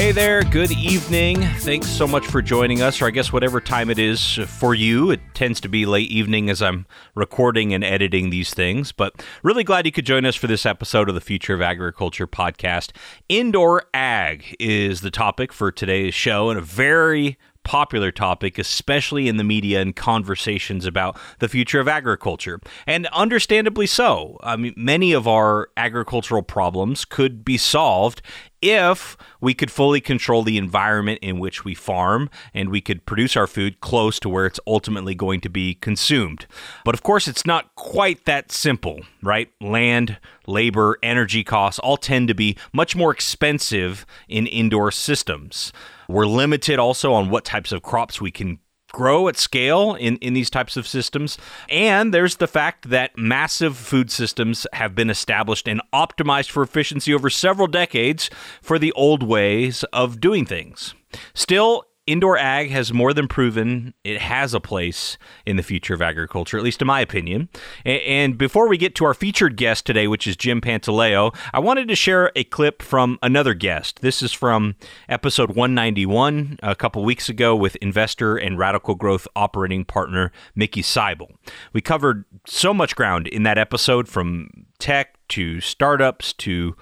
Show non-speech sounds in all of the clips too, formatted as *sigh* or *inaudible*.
Hey there, good evening. Thanks so much for joining us, or I guess whatever time it is for you. It tends to be late evening as I'm recording and editing these things, but really glad you could join us for this episode of the Future of Agriculture podcast. Indoor ag is the topic for today's show, and a very popular topic, especially in the media and conversations about the future of agriculture. And understandably so. I mean, many of our agricultural problems could be solved if we could fully control the environment in which we farm and we could produce our food close to where it's ultimately going to be consumed. But of course, it's not quite that simple, right? Land, labor, energy costs all tend to be much more expensive in indoor systems. We're limited also on what types of crops we can grow at scale in, in these types of systems. And there's the fact that massive food systems have been established and optimized for efficiency over several decades for the old ways of doing things. Still, indoor ag has more than proven it has a place in the future of agriculture, at least in my opinion. And before we get to our featured guest today, which is Jim Pantaleo, I wanted to share a clip from another guest. This is from episode 191 a couple weeks ago with investor and Radicle Growth operating partner Mickey Seibel. We covered so much ground in that episode from tech to startups to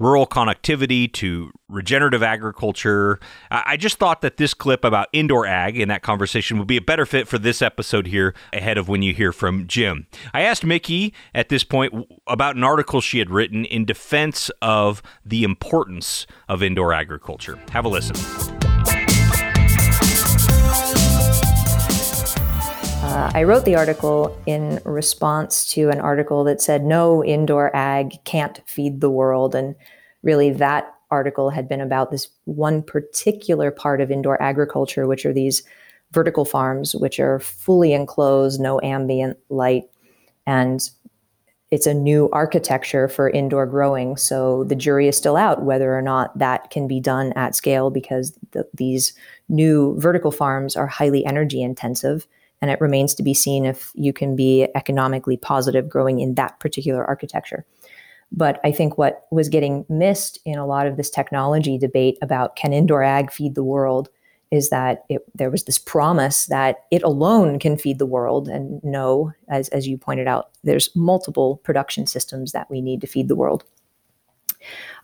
rural connectivity to regenerative agriculture. I just thought that this clip about indoor ag in that conversation would be a better fit for this episode here ahead of when you hear from Jim. I asked Mickey at this point about an article she had written in defense of the importance of indoor agriculture. Have a listen. Uh, I wrote the article in response to an article that said no indoor ag can't feed the world. And really, that article had been about this one particular part of indoor agriculture, which are these vertical farms, which are fully enclosed, no ambient light. And it's a new architecture for indoor growing. So the jury is still out whether or not that can be done at scale because the, these new vertical farms are highly energy intensive and it remains to be seen if you can be economically positive growing in that particular architecture. But I think what was getting missed in a lot of this technology debate about can indoor ag feed the world is that it, there was this promise that it alone can feed the world. And no, as, as you pointed out, there's multiple production systems that we need to feed the world.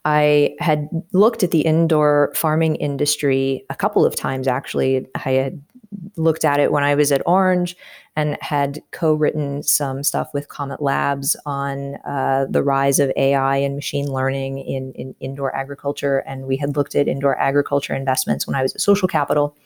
I had looked at the indoor farming industry a couple of times actually. I had looked at it when I was at Orange and had co written some stuff with Comet Labs on uh, the rise of AI and machine learning in, in indoor agriculture. And we had looked at indoor agriculture investments when I was at Social Capital.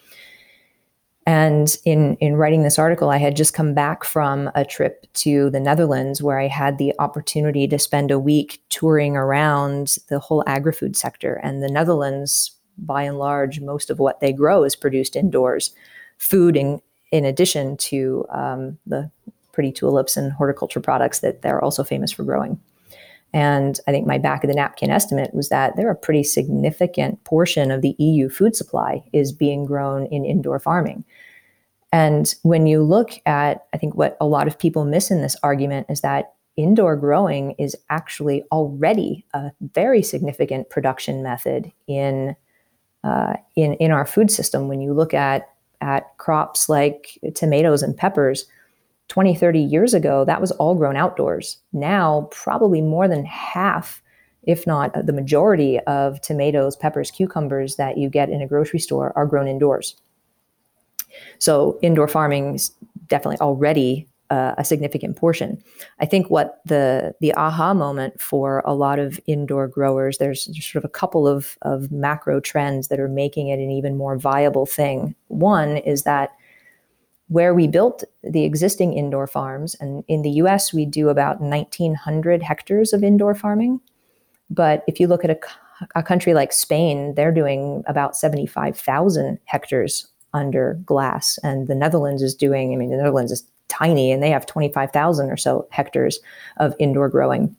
And in, in writing this article, I had just come back from a trip to the Netherlands where I had the opportunity to spend a week touring around the whole agri food sector. And the Netherlands, by and large, most of what they grow is produced indoors food in, in addition to um, the pretty tulips and horticulture products that they're also famous for growing. And I think my back of the napkin estimate was that there are a pretty significant portion of the EU food supply is being grown in indoor farming. And when you look at, I think what a lot of people miss in this argument is that indoor growing is actually already a very significant production method in uh, in in our food system. When you look at at crops like tomatoes and peppers 20, 30 years ago, that was all grown outdoors. Now, probably more than half, if not the majority, of tomatoes, peppers, cucumbers that you get in a grocery store are grown indoors. So, indoor farming is definitely already uh, a significant portion. I think what the the aha moment for a lot of indoor growers, there's, sort of a couple of, of macro trends that are making it an even more viable thing. One is that where we built the existing indoor farms, and in the US, we do about 1,900 hectares of indoor farming. But if you look at a, a country like Spain, they're doing about 75,000 hectares under glass. And the Netherlands is doing, I mean, the Netherlands is tiny, and they have 25,000 or so hectares of indoor growing.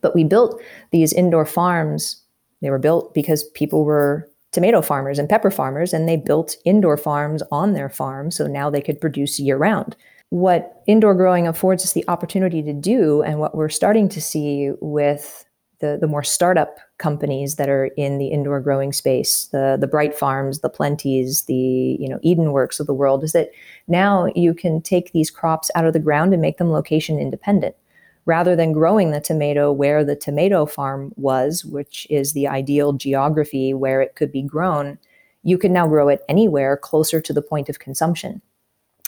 But we built these indoor farms. They were built because people were tomato farmers and pepper farmers, and they built indoor farms on their farm. So now they could produce year round. What indoor growing affords us the opportunity to do, and what we're starting to see with the, the more startup companies that are in the indoor growing space, the, the Bright Farms, the Plenties, the you know Eden Works of the world, is that now you can take these crops out of the ground and make them location independent rather than growing the tomato where the tomato farm was, which is the ideal geography where it could be grown, you can now grow it anywhere closer to the point of consumption.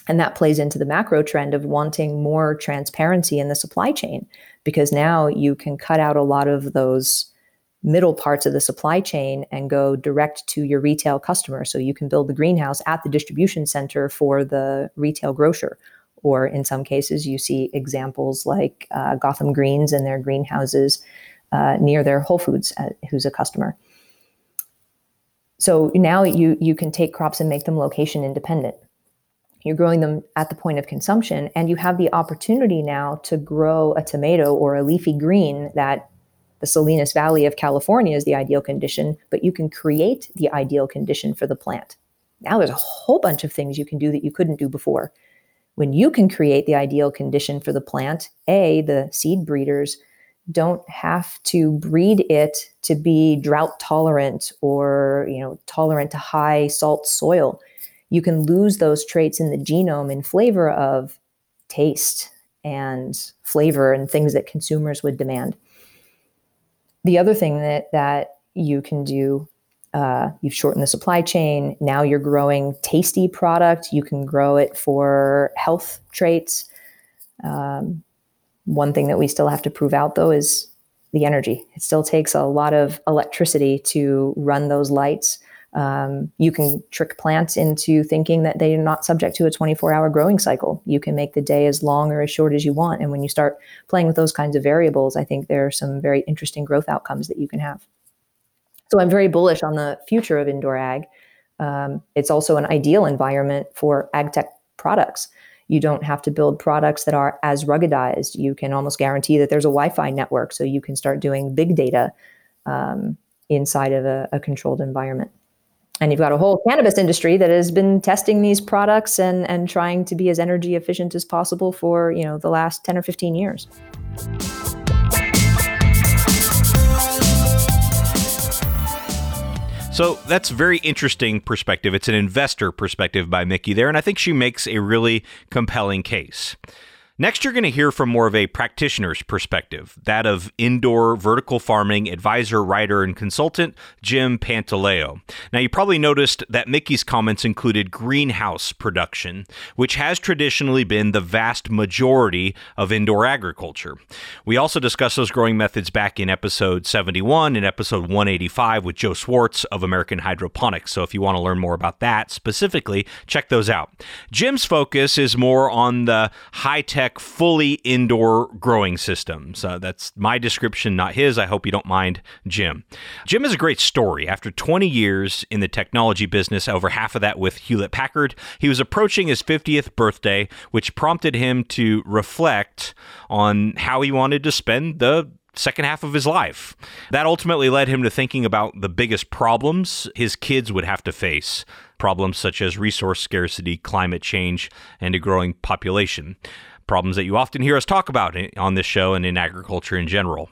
And that plays into the macro trend of wanting more transparency in the supply chain because now you can cut out a lot of those middle parts of the supply chain and go direct to your retail customer. So you can build the greenhouse at the distribution center for the retail grocer or in some cases, you see examples like uh, Gotham Greens and their greenhouses uh, near their Whole Foods, uh, who's a customer. So now you you can take crops and make them location independent. You're growing them at the point of consumption, and you have the opportunity now to grow a tomato or a leafy green that the Salinas Valley of California is the ideal condition, but you can create the ideal condition for the plant. Now there's a whole bunch of things you can do that you couldn't do before when you can create the ideal condition for the plant, A, the seed breeders don't have to breed it to be drought tolerant or you know tolerant to high salt soil. You can lose those traits in the genome in flavor of taste and flavor and things that consumers would demand. The other thing that that you can do uh, you've shortened the supply chain. Now you're growing tasty product. You can grow it for health traits. Um, one thing that we still have to prove out though is the energy. It still takes a lot of electricity to run those lights. Um, you can trick plants into thinking that they are not subject to a 24 hour growing cycle. You can make the day as long or as short as you want. And when you start playing with those kinds of variables, I think there are some very interesting growth outcomes that you can have. So I'm very bullish on the future of indoor ag. Um, it's also an ideal environment for ag tech products. You don't have to build products that are as ruggedized. You can almost guarantee that there's a Wi Fi network so you can start doing big data um, inside of a, a controlled environment. And you've got a whole cannabis industry that has been testing these products and, and trying to be as energy efficient as possible for you know the last 10 or 15 years. So that's very interesting perspective. It's an investor perspective by Mickey there, and I think she makes a really compelling case. Next, you're going to hear from more of a practitioner's perspective, that of indoor vertical farming advisor, writer, and consultant Jim Pantaleo. Now, you probably noticed that Mickey's comments included greenhouse production, which has traditionally been the vast majority of indoor agriculture. We also discussed those growing methods back in episode 71 and episode 185 with Joe Swartz of American Hydroponics. So, if you want to learn more about that specifically, check those out. Jim's focus is more on the high tech fully indoor growing systems. Uh, that's my description, not his. I hope you don't mind, Jim. Jim has a great story. After 20 years in the technology business, over half of that with Hewlett Packard, he was approaching his 50th birthday, which prompted him to reflect on how he wanted to spend the second half of his life. That ultimately led him to thinking about the biggest problems his kids would have to face problems such as resource scarcity, climate change, and a growing population problems that you often hear us talk about eh, on this show and in agriculture in general.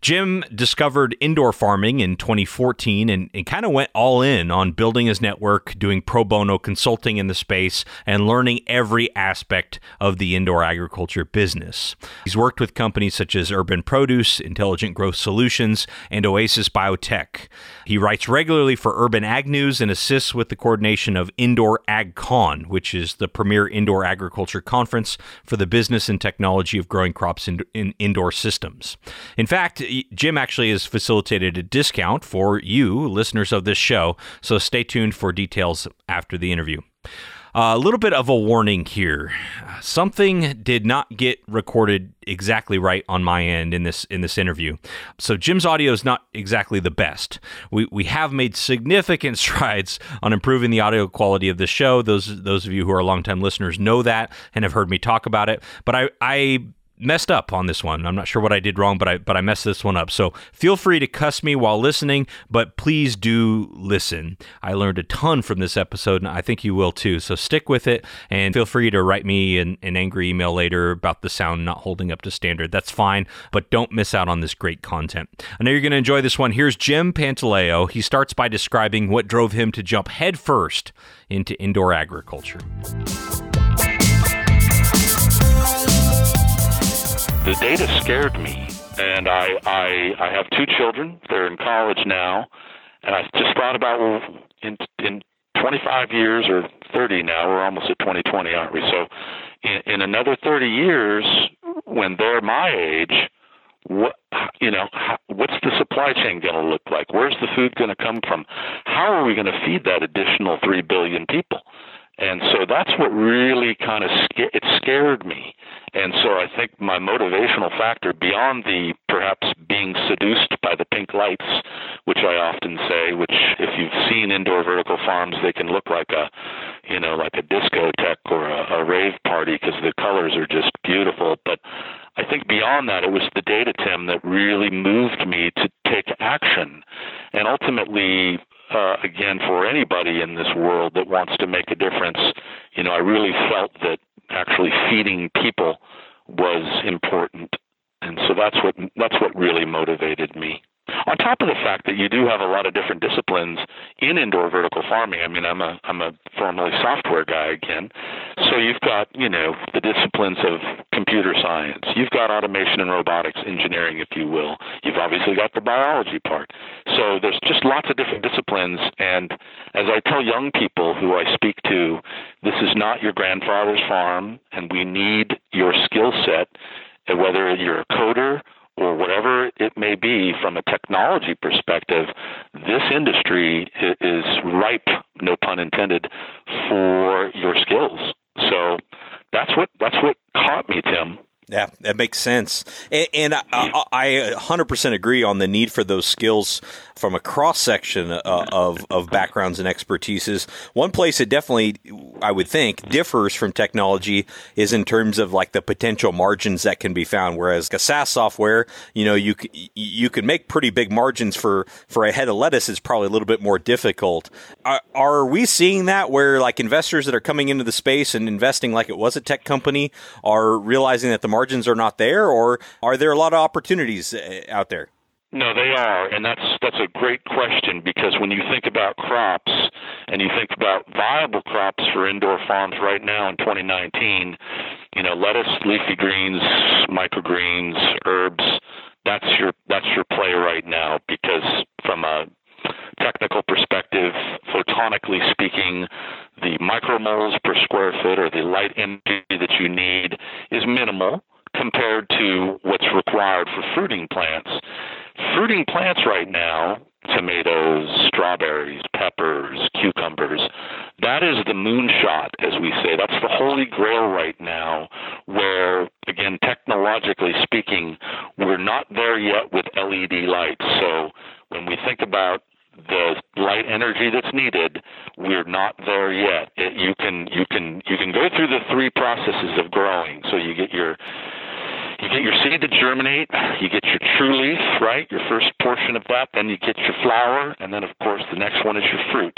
Jim discovered indoor farming in 2014 and, and kind of went all in on building his network, doing pro bono consulting in the space, and learning every aspect of the indoor agriculture business. He's worked with companies such as Urban Produce, Intelligent Growth Solutions, and Oasis Biotech. He writes regularly for Urban Ag News and assists with the coordination of Indoor Ag Con, which is the premier indoor agriculture conference for the business and technology of growing crops in, in indoor systems. In fact, Jim actually has facilitated a discount for you, listeners of this show, so stay tuned for details after the interview. A little bit of a warning here. Something did not get recorded exactly right on my end in this in this interview. So Jim's audio is not exactly the best. We we have made significant *laughs* strides on improving the audio quality of the show. Those those of you who are longtime listeners know that and have heard me talk about it. But I I messed up on this one. I'm not sure what I did wrong, but I but I messed this one up. So feel free to cuss me while listening, but please do listen. I learned a ton from this episode, and I think you will too. So stick with it, and feel free to write me an, an angry email later about the sound not holding up to standard. That's fine, but don't miss out on this great content. I know you're going to enjoy this one. Here's Jim Pantaleo. He starts by describing what drove him to jump headfirst into indoor agriculture. The data scared me, and I, I I have two children. They're in college now, and I just thought about well, in in 25 years or 30 now, we're almost at 2020, aren't we? So, in, in another 30 years, when they're my age, what you know what's the supply chain going to look like where's the food going to come from how are we going to feed that additional 3 billion people and so that's what really kind of sca- it scared me. And so I think my motivational factor, beyond the perhaps being seduced by the pink lights, which I often say, which if you've seen indoor vertical farms, they can look like a, you know, like a discotheque or a, a rave party because the colors are just beautiful. But I think beyond that, it was the data, Tim, that really moved me to take action. And ultimately, uh, again, for anybody in this world that wants to make a difference, you know, I really felt that actually feeding people was important, and so that's what that's what really motivated me. On top of the fact that you do have a lot of different disciplines in indoor vertical farming. I mean, I'm a I'm a formerly software guy again, so you've got you know the disciplines of computer science. You've got automation and robotics engineering, if you will. You've obviously got the biology part. So there's just lots of different disciplines. And as I tell young people who I speak to, this is not your grandfather's farm, and we need your skill set. Whether you're a coder or whatever it may be from a technology perspective, this industry is ripe, no pun intended, for your skills. So that's what that's what caught me, Tim. Yeah, that makes sense. And, and I, I, 100% agree on the need for those skills from a cross section uh, of, of backgrounds and expertises. One place it definitely, I would think, differs from technology is in terms of like the potential margins that can be found. Whereas a SaaS software, you know, you, you can make pretty big margins for, for a head of lettuce is probably a little bit more difficult. Are, are we seeing that where like investors that are coming into the space and investing like it was a tech company are realizing that the margins are not there, or are there a lot of opportunities uh, out there? No, they are, and that's that's a great question because when you think about crops and you think about viable crops for indoor farms right now in 2019, you know, lettuce, leafy greens, microgreens, herbs, that's your that's your play right now because from a technical perspective, photonically speaking, the micromoles per square foot or the light energy that you need is minimal compared to what's required for fruiting plants. Fruiting plants right now, tomatoes, strawberries, peppers, cucumbers, that is the moonshot, as we say. That's the holy grail right now, where, again, technologically speaking, we're not there yet with LED lights. So when we think about the light energy that's needed, we're not there yet. It, you can you can you can go through the three processes of growing. So you get your you get your seed to germinate, you get your true leaf, right? Your first portion of that, then you get your flower, and then of course the next one is your fruit.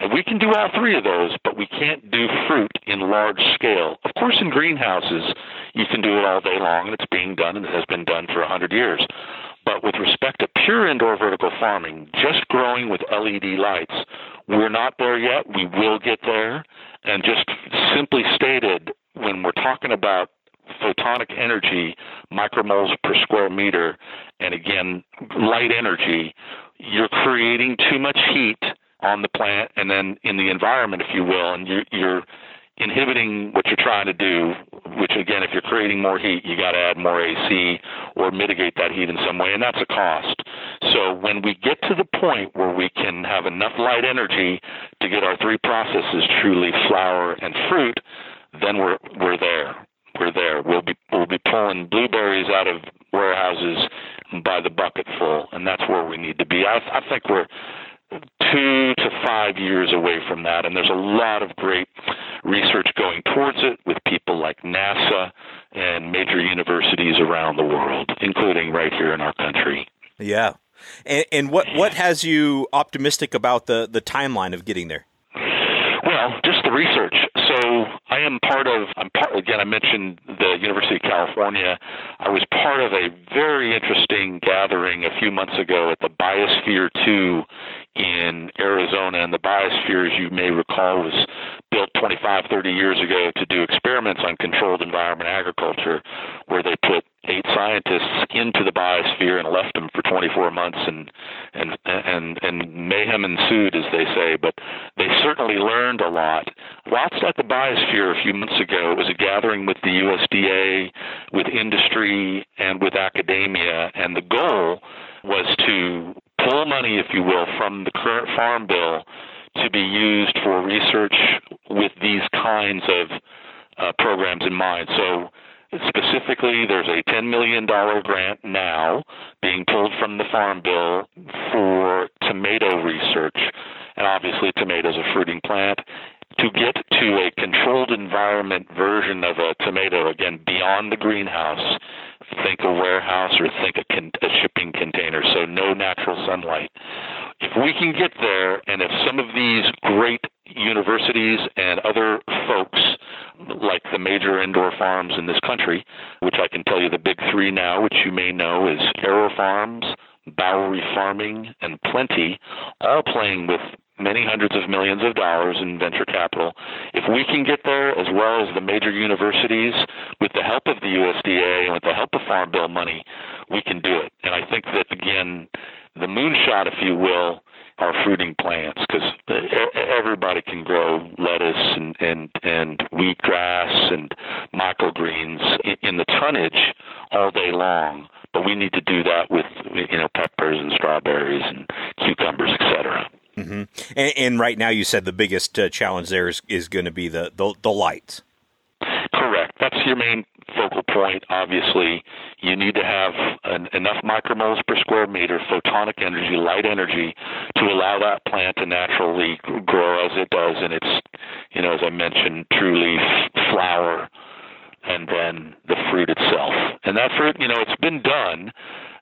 And we can do all three of those, but we can't do fruit in large scale. Of course, in greenhouses, you can do it all day long, and it's being done, and it has been done for a 100 years. But with respect to pure indoor vertical farming, just growing with LED lights, we're not there yet. We will get there. And just simply stated, when we're talking about photonic energy, micromoles per square meter, and again, light energy, you're creating too much heat on the plant and then in the environment, if you will, and you're, you're inhibiting what you're trying to do, which again, if you're creating more heat, you got to add more AC or mitigate that heat in some way, and that's a cost. So when we get to the point where we can have enough light energy to get our three processes truly flower and fruit, then we're we're there. We're there. We'll be we'll be pulling blueberries out of warehouses by the bucket full, and that's where we need to be. I, I think we're two to five years away from that, and there's a lot of great research going towards it with people like NASA and major universities around the world, including right here in our country. Yeah. And, and what, what has you optimistic about the, the timeline of getting there? Well, just the research. I am part of. I'm part again. I mentioned the University of California. I was part of a very interesting gathering a few months ago at the Biosphere Two in Arizona. And the Biosphere, as you may recall, was built 25, 30 years ago to do experiments on controlled environment agriculture, where they put eight scientists into the biosphere and left them for 24 months, and and and and mayhem ensued, as they say. But they certainly learned a lot. Whilst at the biosphere a few months ago, it was a gathering with the USDA, with industry, and with academia, and the goal was to pull money, if you will, from the current farm bill to be used for research with these kinds of uh, programs in mind. So specifically, there's a $10 million grant now being pulled from the farm bill for tomato research. And obviously, tomatoes a fruiting plant to get to a controlled environment version of a tomato, again, beyond the greenhouse, think a warehouse or think a, con- a shipping container, so no natural sunlight. If we can get there, and if some of these great universities and other folks, like the major indoor farms in this country, which I can tell you the big three now, which you may know, is AeroFarms, Bowery Farming, and Plenty, all playing with many hundreds of millions of dollars in venture capital. If we can get there, as well as the major universities, with the help of the USDA and with the help of Farm Bill money, we can do it. And I think that, again, the moonshot, if you will, are fruiting plants because everybody can grow lettuce and and and wheatgrass and microgreens in the tonnage all day long. But we need to do that with you know peppers and strawberries and cucumbers, etc. Mm-hmm. And, and, right now, you said the biggest uh, challenge there is, is going to be the, the, the lights. Correct. That's your main focal point. Obviously, you need to have an, enough micromoles per square meter, photonic energy, light energy, to allow that plant to naturally grow as it does in its, you know, as I mentioned, true leaf, flower, and then the fruit itself. And that fruit, you know, it's been done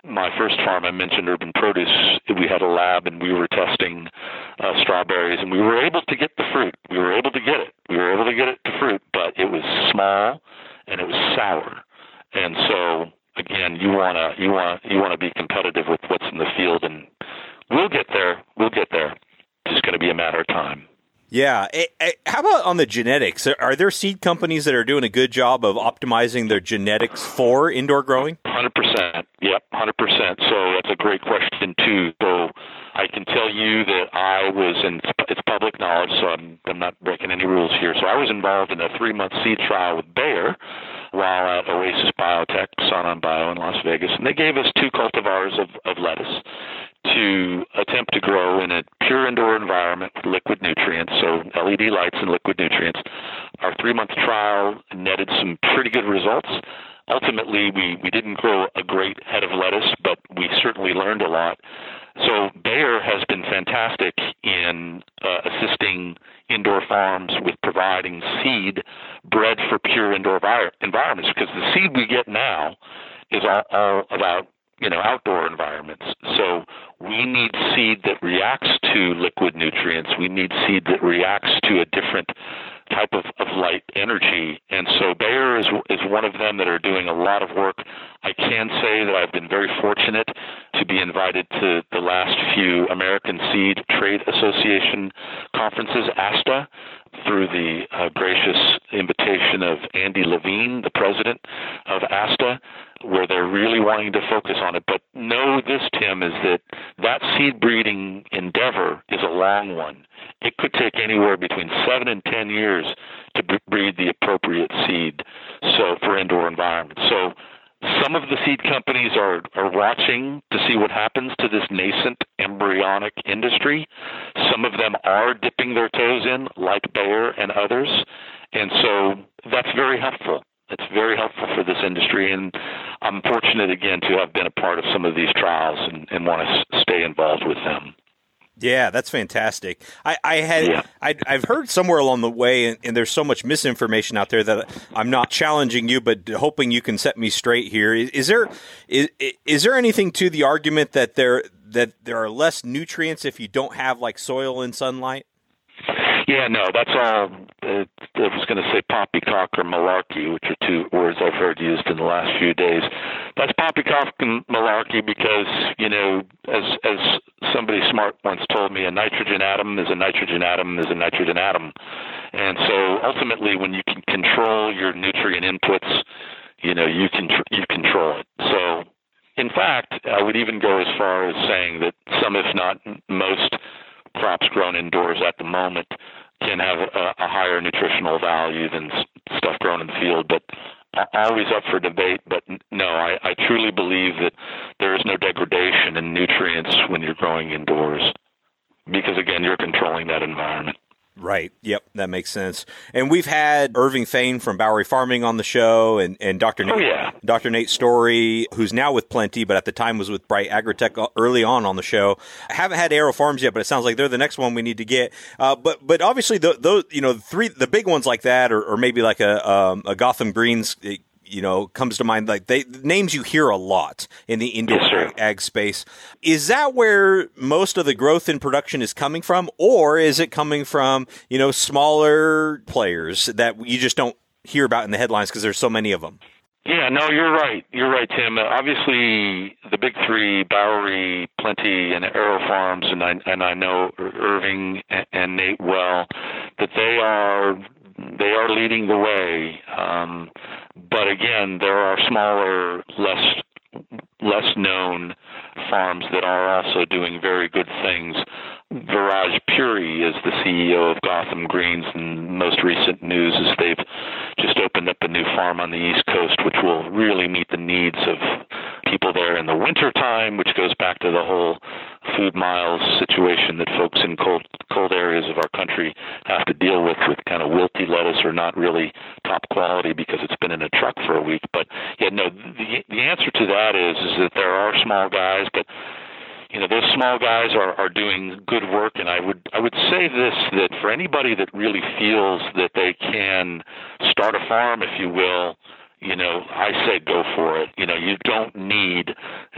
my first farm, I mentioned Urban Produce. We had a lab and we were testing uh, strawberries, and we were able to get the fruit. We were able to get it. We were able to get it to fruit, but it was small and it was sour. And so again, you wanna you want you want to be competitive with what's in the field, and we'll get there. We'll get there. It's just going to be a matter of time. Yeah. Eh, eh, how about on the genetics? Are there seed companies that are doing a good job of optimizing their genetics for indoor growing? 100%. Yep, 100%. So that's a great question, too. So I can tell you that I was, in, it's public knowledge, so I'm, I'm not breaking any rules here. So I was involved in a three month seed trial with Bayer while at Oasis Biotech, Sanan Bio in Las Vegas, and they gave us two cultivars of, of lettuce to attempt to grow in a pure indoor environment with liquid nutrients, so LED lights and liquid nutrients. Our three month trial netted some pretty good results. Ultimately, we, we didn't grow a great head of lettuce, but we certainly learned a lot. So Bayer has been fantastic in uh, assisting indoor farms with providing seed bred for pure indoor vi- environments because the seed we get now is all, all about you know outdoor environments. So we need seed that reacts to liquid nutrients. We need seed that reacts to a different type of, of light energy. And so Bayer is is one of them that are doing a lot of work. I can say that I've been very fortunate to be invited to the last few American Seed Trade Association conferences, ASTA, through the uh, gracious invitation of Andy LaVigne, the president of ASTA, where they're really wanting to focus on it. But know this, Tim, is that that seed breeding endeavor is a long one. It could take anywhere between seven and ten years to breed the appropriate seed so for indoor environments. So some of the seed companies are, are watching to see what happens to this nascent embryonic industry. Some of them are dipping their toes in, like Bayer and others. And so that's very helpful. It's very helpful for this industry, and I'm fortunate again to have been a part of some of these trials and, and want to stay involved with them. Yeah, that's fantastic. I, I had yeah. I, have heard somewhere along the way, and, and, there's so much misinformation out there that I'm not challenging you, but hoping you can set me straight here. Is, is there is, is there anything to the argument that there that there are less nutrients if you don't have like soil and sunlight? Yeah, no, that's all. Uh, I was going to say poppycock or malarkey, which are two words I've heard used in the last few days. That's poppycock and malarkey because you know, as as somebody smart once told me, a nitrogen atom is a nitrogen atom is a nitrogen atom, and so ultimately, when you can control your nutrient inputs, you know, you can you control it. So in fact, I would even go as far as saying that some, if not most, crops grown indoors at the moment can have a, a higher nutritional value than stuff grown in the field. But always up for debate. But no, I, I truly believe that there is no degradation in nutrients when you're growing indoors because again, you're controlling that environment. Right. Yep. That makes sense. And we've had Irving Fain from Bowery Farming on the show, and, and Dr. Nate, oh, yeah. Dr. Nate Storey, who's now with Plenty, but at the time was with Bright AgroTech early on on the show. I haven't had AeroFarms yet, but it sounds like they're the next one we need to get. Uh, but but obviously those you know three the big ones like that, or, or maybe like a um, a Gotham Greens you know comes to mind like they names you hear a lot in the indoor yes, ag space is that where most of the growth in production is coming from or is it coming from you know smaller players that you just don't hear about in the headlines because there's so many of them yeah, no, you're right. You're right, Tim. Uh, obviously, the big three, Bowery, Plenty, and AeroFarms, and I and I know Irving and, and Nate well, that they are they are leading the way. Um, but again, there are smaller, less less known farms that are also doing very good things. Viraj Puri is the CEO of Gotham Greens, and most recent news is they've just opened up a new farm on the East Coast, which will really meet the needs of people there in the winter time, which goes back to the whole food miles situation that folks in cold cold areas of our country have to deal with with kind of wilty lettuce or not really top quality because it's been in a truck for a week. But yeah, no, the the answer to that is is that there are small guys, but you know those small guys are are doing good work. And i would i would say this that for anybody that really feels that they can start a farm if you will you know, I say go for it. You know, you don't need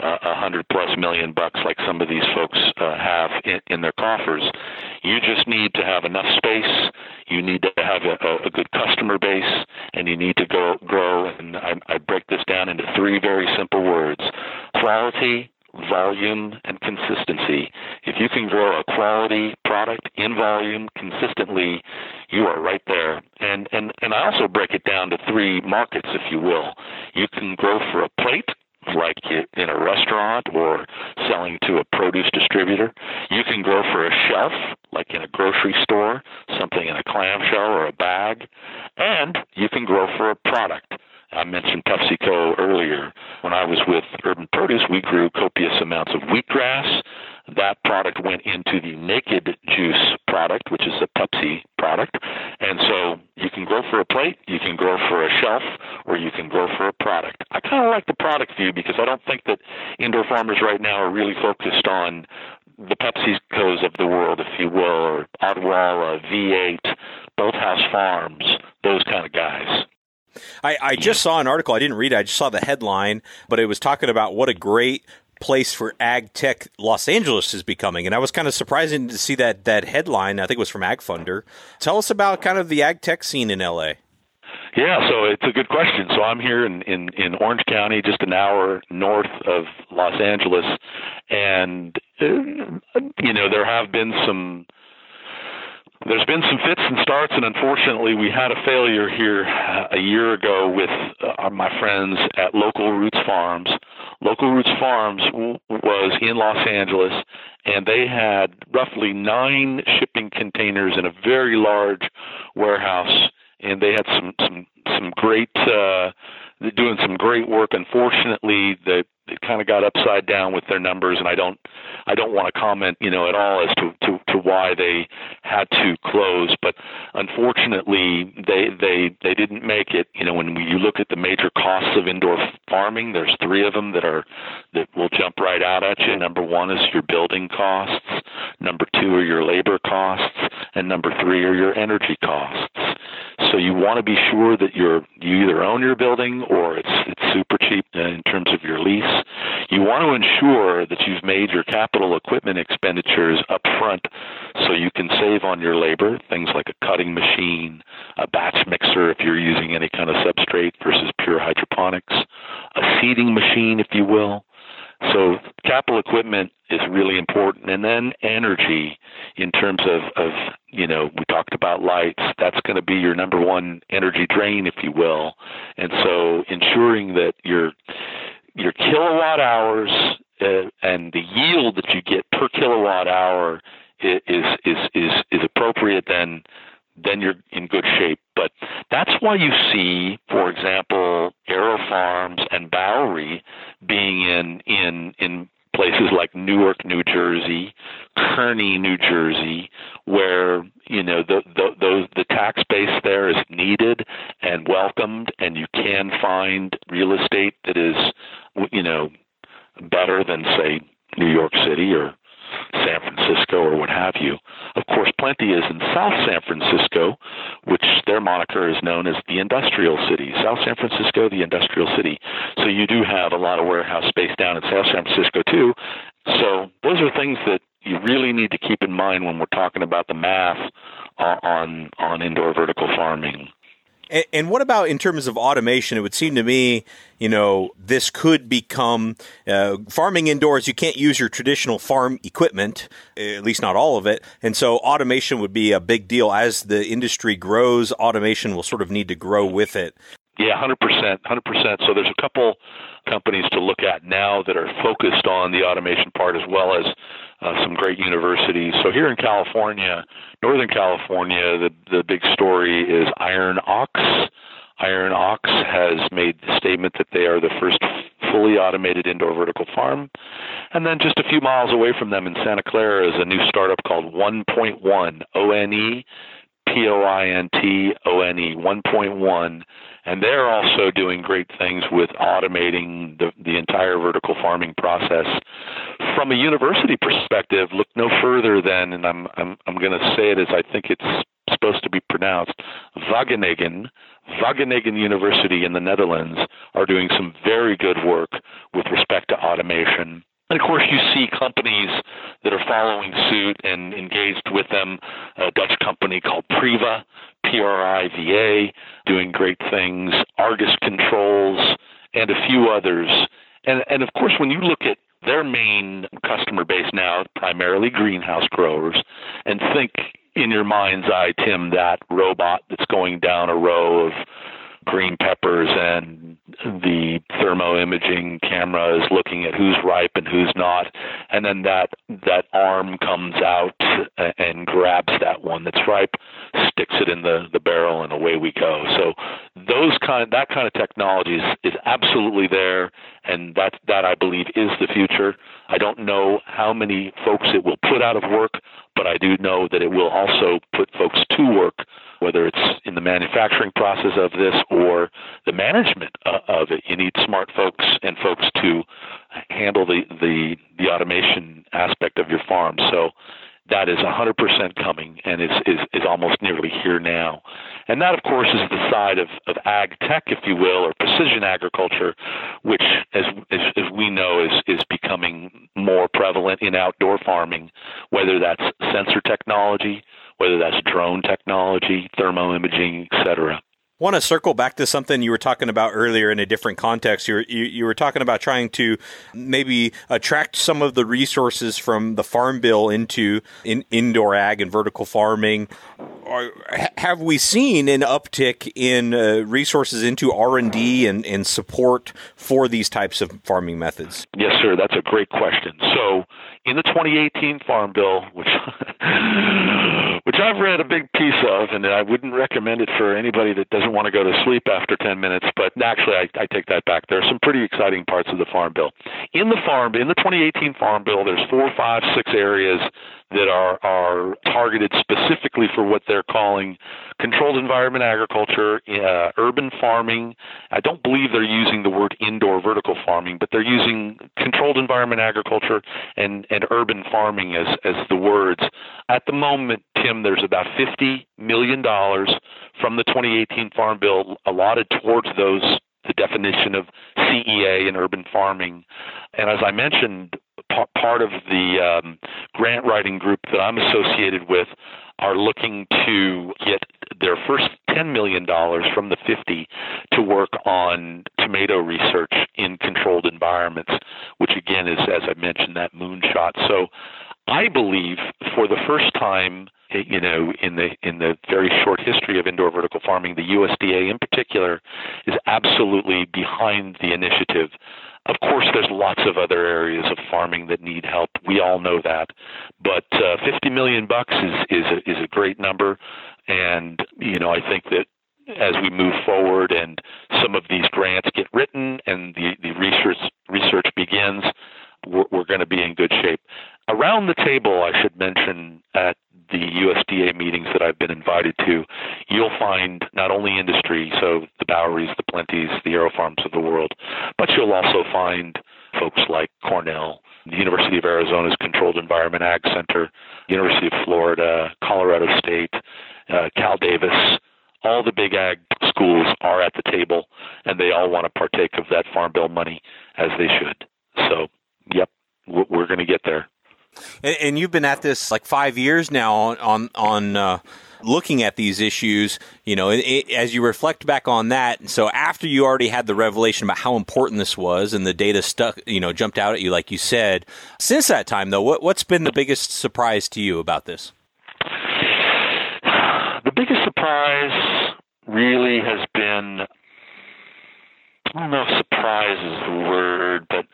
uh, a uh, hundred plus million bucks like some of these folks uh, have in, in their coffers. You just need to have enough space. You need to have a, a good customer base, and you need to go grow. And I, I break this down into three very simple words: quality, volume and consistency. If you can grow a quality product in volume consistently, you are right there. And and and I also break it down to three markets, if you will. You can grow for a plate like in a restaurant or selling to a produce distributor. You can grow for a shelf, like in a grocery store, something in a clamshell or a bag. And you can grow for a product. I mentioned PepsiCo earlier. When I was with Urban Produce, we grew copious amounts of wheatgrass. That product went into the naked juice product, which is a Pepsi product. And so you can grow for a plate, you can grow for a shelf, or you can grow for a product. I kind of like the product view because I don't think that indoor farmers right now are really focused on the PepsiCos of the world, if you will, or Odwalla, V8, Bolthouse Farms, those kind of guys. I, I just saw an article. I didn't read it. I just saw the headline, but it was talking about what a great place for ag tech Los Angeles is becoming. And I was kind of surprising to see that that headline. I think it was from AgFunder. Tell us about kind of the ag tech scene in LA. Yeah, so it's a good question. So I'm here in, in, in Orange County, just an hour north of Los Angeles, and uh, you know there have been some there's been some fits and starts, and unfortunately, we had a failure here uh, a year ago with uh, my friends at Local Roots Farms. Local Roots Farms w- was in Los Angeles, and they had roughly nine shipping containers in a very large warehouse and they had some some some great uh, doing some great work. Unfortunately, the it kind of got upside down with their numbers, and I don't I don't want to comment you know at all as to, to to why they had to close. But unfortunately, they they they didn't make it. You know, when you look at the major costs of indoor farming, there's three of them that are that will jump right out at you. Number one is your building costs. Number two are your labor costs, and number three are your energy costs. So you want to be sure that you're you either own your building or it's it's super cheap in terms of your lease. You want to ensure that you've made your capital equipment expenditures up front so you can save on your labor, things like a cutting machine, a batch mixer if you're using any kind of substrate versus pure hydroponics, a seeding machine if you will. So capital equipment is really important, and then energy in terms of of you know we talked about lights. That's going to be your number one energy drain, if you will, and so ensuring that your your kilowatt hours uh, and the yield that you get per kilowatt hour is is is is appropriate, then then you're in good shape. But that's why you see, for example, AeroFarms and Bowery being in in in places like Newark, New Jersey, Kearny, New Jersey, where you know the, the those the tax base there is needed and welcomed, and you can find real estate that is you know better than say New York City or San Francisco or what have you. Of course, Plenty is in South San Francisco, which their moniker is known as the industrial city. South San Francisco, the industrial city. So you do have a lot of warehouse space down in South San Francisco too. So those are things that you really need to keep in mind when we're talking about the math uh, on on indoor vertical farming. And, and, what about in terms of automation? It would seem to me, you know, this could become uh, farming indoors. You can't use your traditional farm equipment, at least not all of it. And so automation would be a big deal. As the industry grows, automation will sort of need to grow with it. Yeah, 100%. 100%. So there's a couple companies to look at now that are focused on the automation part as well as uh, some great universities. So here in California, Northern California, the the big story is Iron Ox. Iron Ox has made the statement that they are the first fully automated indoor vertical farm. And then just a few miles away from them in Santa Clara is a new startup called OnePoint1, O N E P O I N T O N E, 1.1 and they're also doing great things with automating the, the entire vertical farming process. From a university perspective, look no further than, and I'm I'm, I'm going to say it as I think it's supposed to be pronounced, Wageningen, Wageningen University in the Netherlands are doing some very good work with respect to automation. And of course, you see companies that are following suit and engaged with them. A Dutch company called Priva, P R I V A, doing great things. Argus Controls, and a few others. And and of course, when you look at their main customer base now, primarily greenhouse growers, and think in your mind's eye, Tim, that robot that's going down a row of green peppers and the thermo imaging camera is looking at who's ripe and who's not. And then that that arm comes out and grabs that one that's ripe sticks it in the the barrel and away we go. So those kind that kind of technology is, is absolutely there and that that I believe is the future. I don't know how many folks it will put out of work but I do know that it will also put folks to work whether it's in the manufacturing process of this or the management uh, of it. You need smart folks and folks to handle the, the, the automation aspect of your farm. So that is 100% coming and is, is, is almost nearly here now. And that, of course, is the side of, of ag tech, if you will, or precision agriculture, which, as, as, as we know, is, is becoming more prevalent in outdoor farming, whether that's sensor technology, whether that's drone technology, thermo imaging, etc want to circle back to something you were talking about earlier in a different context. You were, you, you were talking about trying to maybe attract some of the resources from the farm bill into in, indoor ag and vertical farming have we seen an uptick in uh, resources into R and D and support for these types of farming methods? Yes, sir. That's a great question. So, in the 2018 Farm Bill, which which *laughs* I've read a big piece of, and I wouldn't recommend it for anybody that doesn't want to go to sleep after 10 minutes. But actually, I, I take that back. There are some pretty exciting parts of the Farm Bill. In the Farm in the 2018 Farm Bill, there's four, five, six areas that are are targeted specifically for what they're calling controlled environment agriculture, uh, urban farming. I don't believe they're using the word indoor vertical farming, but they're using controlled environment agriculture and and urban farming as as the words. At the moment, Tim, there's about 50 million dollars from the 2018 Farm Bill allotted towards those the definition of CEA and urban farming. And as I mentioned, part of the um, grant writing group that I'm associated with are looking to get their first $10 million from the 50 to work on tomato research in controlled environments, which again is, as I mentioned, that moonshot. So I believe for the first time, you know, in the in the very short history of indoor vertical farming, the USDA in particular is absolutely behind the initiative of course, there's lots of other areas of farming that need help. We all know that, but uh, 50 million bucks is is a, is a great number, and you know I think that as we move forward and some of these grants get written and the the research research begins, we're, we're going to be in good shape. Around the table, I should mention at the USDA meetings that I've been invited to, you'll find not only industry, so the Boweries, the Plenties, the AeroFarms of the world, but you'll also find folks like Cornell, the University of Arizona's Controlled Environment Ag Center, University of Florida, Colorado State, uh, Cal Davis. All the big ag schools are at the table, and they all want to partake of that Farm Bill money as they should. So, yep, we're going to get there. And, and, you've been at this like five years now on on, uh, looking at these issues. You know, it, it, as you reflect back on that. So after you already had the revelation about how important this was, and the data stuck, you know, jumped out at you, like you said. Since that time, though, what what's been the biggest surprise to you about this? The biggest surprise really has been. I don't know if surprise is the word, but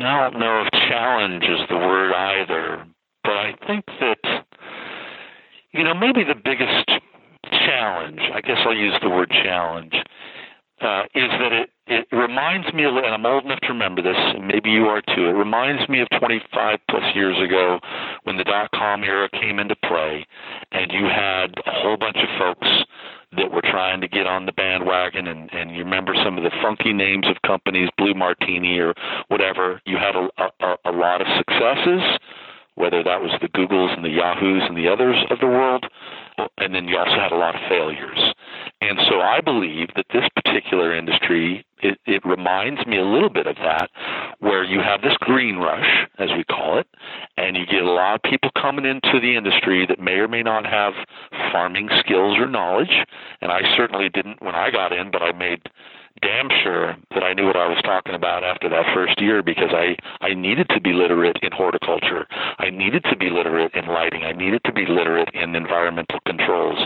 I don't know if challenge is the word either, but I think that, you know, maybe the biggest challenge, I guess I'll use the word challenge, uh, is that it, it reminds me, and I'm old enough to remember this, and maybe you are too, it reminds me of 25 plus years ago when the dot com era came into play, and you had a whole bunch of folks that were trying to get on the bandwagon and and you remember some of the funky names of companies blue martini or whatever you had a a, a lot of successes whether that was the googles and the yahoos and the others of the world and then you also had a lot of failures and so i believe that this particular industry it, it reminds me a little bit of that, where you have this green rush, as we call it, and you get a lot of people coming into the industry that may or may not have farming skills or knowledge. And I certainly didn't when I got in, but I made damn sure that I knew what I was talking about after that first year because I I needed to be literate in horticulture. I needed to be literate in lighting. I needed to be literate in environmental controls,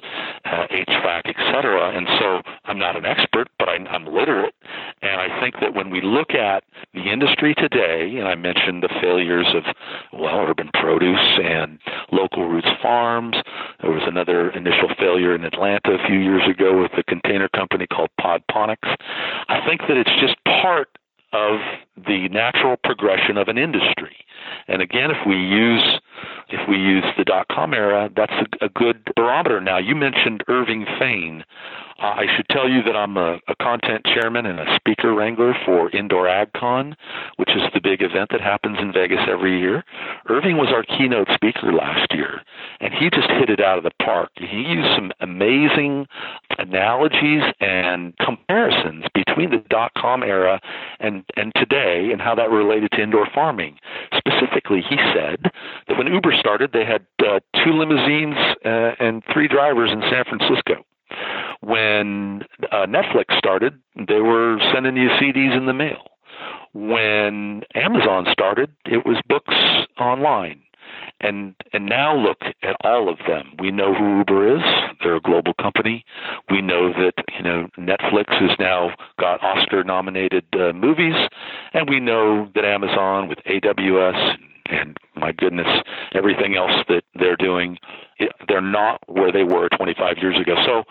uh, HVAC, etc. And so I'm not an expert, but I, I'm literate. And I think that when we look at the industry today, and I mentioned the failures of well urban produce and local roots farms. There was another initial failure in Atlanta a few years ago with a container company called Podponics. I think that it's just part of the natural progression of an industry. And again, if we use if we use the dot com era, that's a, a good barometer. Now, you mentioned Irving Fain. Uh, I should tell you that I'm a, a content chairman and a speaker wrangler for Indoor AgCon, which is the big event that happens in Vegas every year. Irving was our keynote speaker last year, and he just hit it out of the park. He used some amazing analogies and comparisons between the dot com era and, and today and how that related to indoor farming. Specifically, he said that when Uber started, they had uh, two limousines uh, and three drivers in San Francisco. When uh, Netflix started, they were sending you CDs in the mail. When Amazon started, it was books online. And and now look at all of them. We know who Uber is. They're a global company. We know that you know Netflix has now got Oscar-nominated uh, movies, and we know that Amazon with AWS and my goodness, everything else that they're doing, they're not where they were 25 years ago. So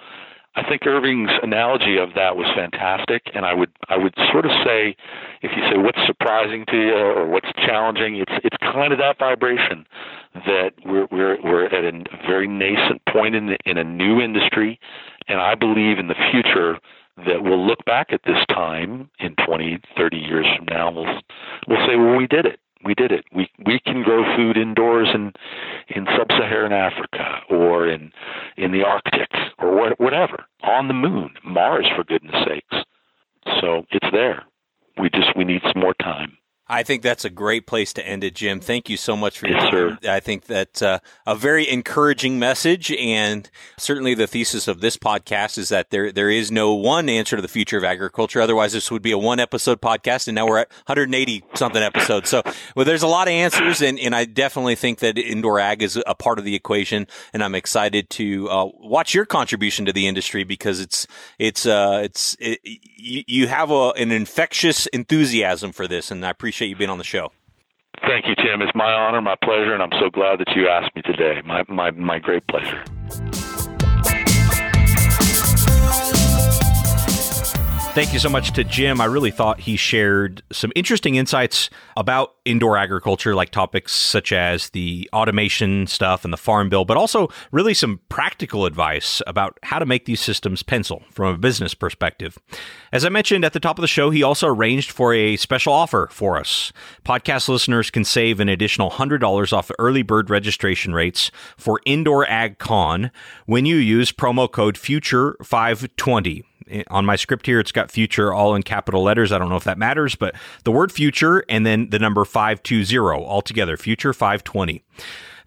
I think Irving's analogy of that was fantastic, and I would I would sort of say, if you say what's surprising to you or what's challenging, it's it's kind of that vibration that we're we're we're at a very nascent point in the, in a new industry, and I believe in the future that we'll look back at this time in 20, 30 years from now, we'll we'll say, well, we did it we did it. We we can grow food indoors in in sub-Saharan Africa or in in the Arctic or whatever on the moon, Mars for goodness sakes. So it's there. We just we need some more time. I think that's a great place to end it, Jim. Thank you so much for your yes, time. Sir. I think that's uh, a very encouraging message, and certainly the thesis of this podcast is that there there is no one answer to the future of agriculture. Otherwise, this would be a one episode podcast, and now we're at 180 something episodes. So, well, there's a lot of answers, and, and I definitely think that indoor ag is a part of the equation, and I'm excited to uh, watch your contribution to the industry because it's it's uh, it's it, you, you have a, an infectious enthusiasm for this, and I appreciate appreciate you being on the show. Thank you, Tim. It's my honor, my pleasure, and I'm so glad that you asked me today. My, my, my great pleasure. Thank you so much to Jim. I really thought he shared some interesting insights about indoor agriculture, like topics such as the automation stuff and the farm bill, but also really some practical advice about how to make these systems pencil from a business perspective. As I mentioned at the top of the show, he also arranged for a special offer for us. Podcast listeners can save an additional $100 off early bird registration rates for Indoor Ag Con when you use promo code FUTURE520 on my script here, it's got future all in capital letters. I don't know if that matters, but the word future and then the number 520 altogether, future 520.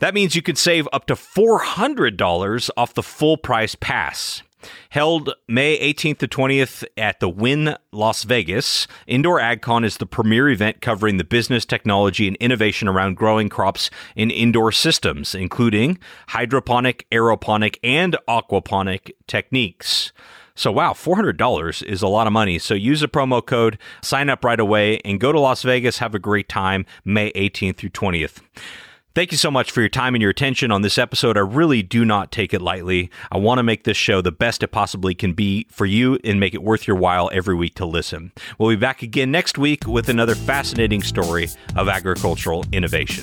That means you could save up to $400 off the full price pass. Held May 18th to 20th at the Wynn Las Vegas, Indoor AgCon is the premier event covering the business, technology, and innovation around growing crops in indoor systems, including hydroponic, aeroponic, and aquaponic techniques. So, wow, $400 is a lot of money. So, use the promo code, sign up right away, and go to Las Vegas. Have a great time May 18th through 20th. Thank you so much for your time and your attention on this episode. I really do not take it lightly. I want to make this show the best it possibly can be for you and make it worth your while every week to listen. We'll be back again next week with another fascinating story of agricultural innovation.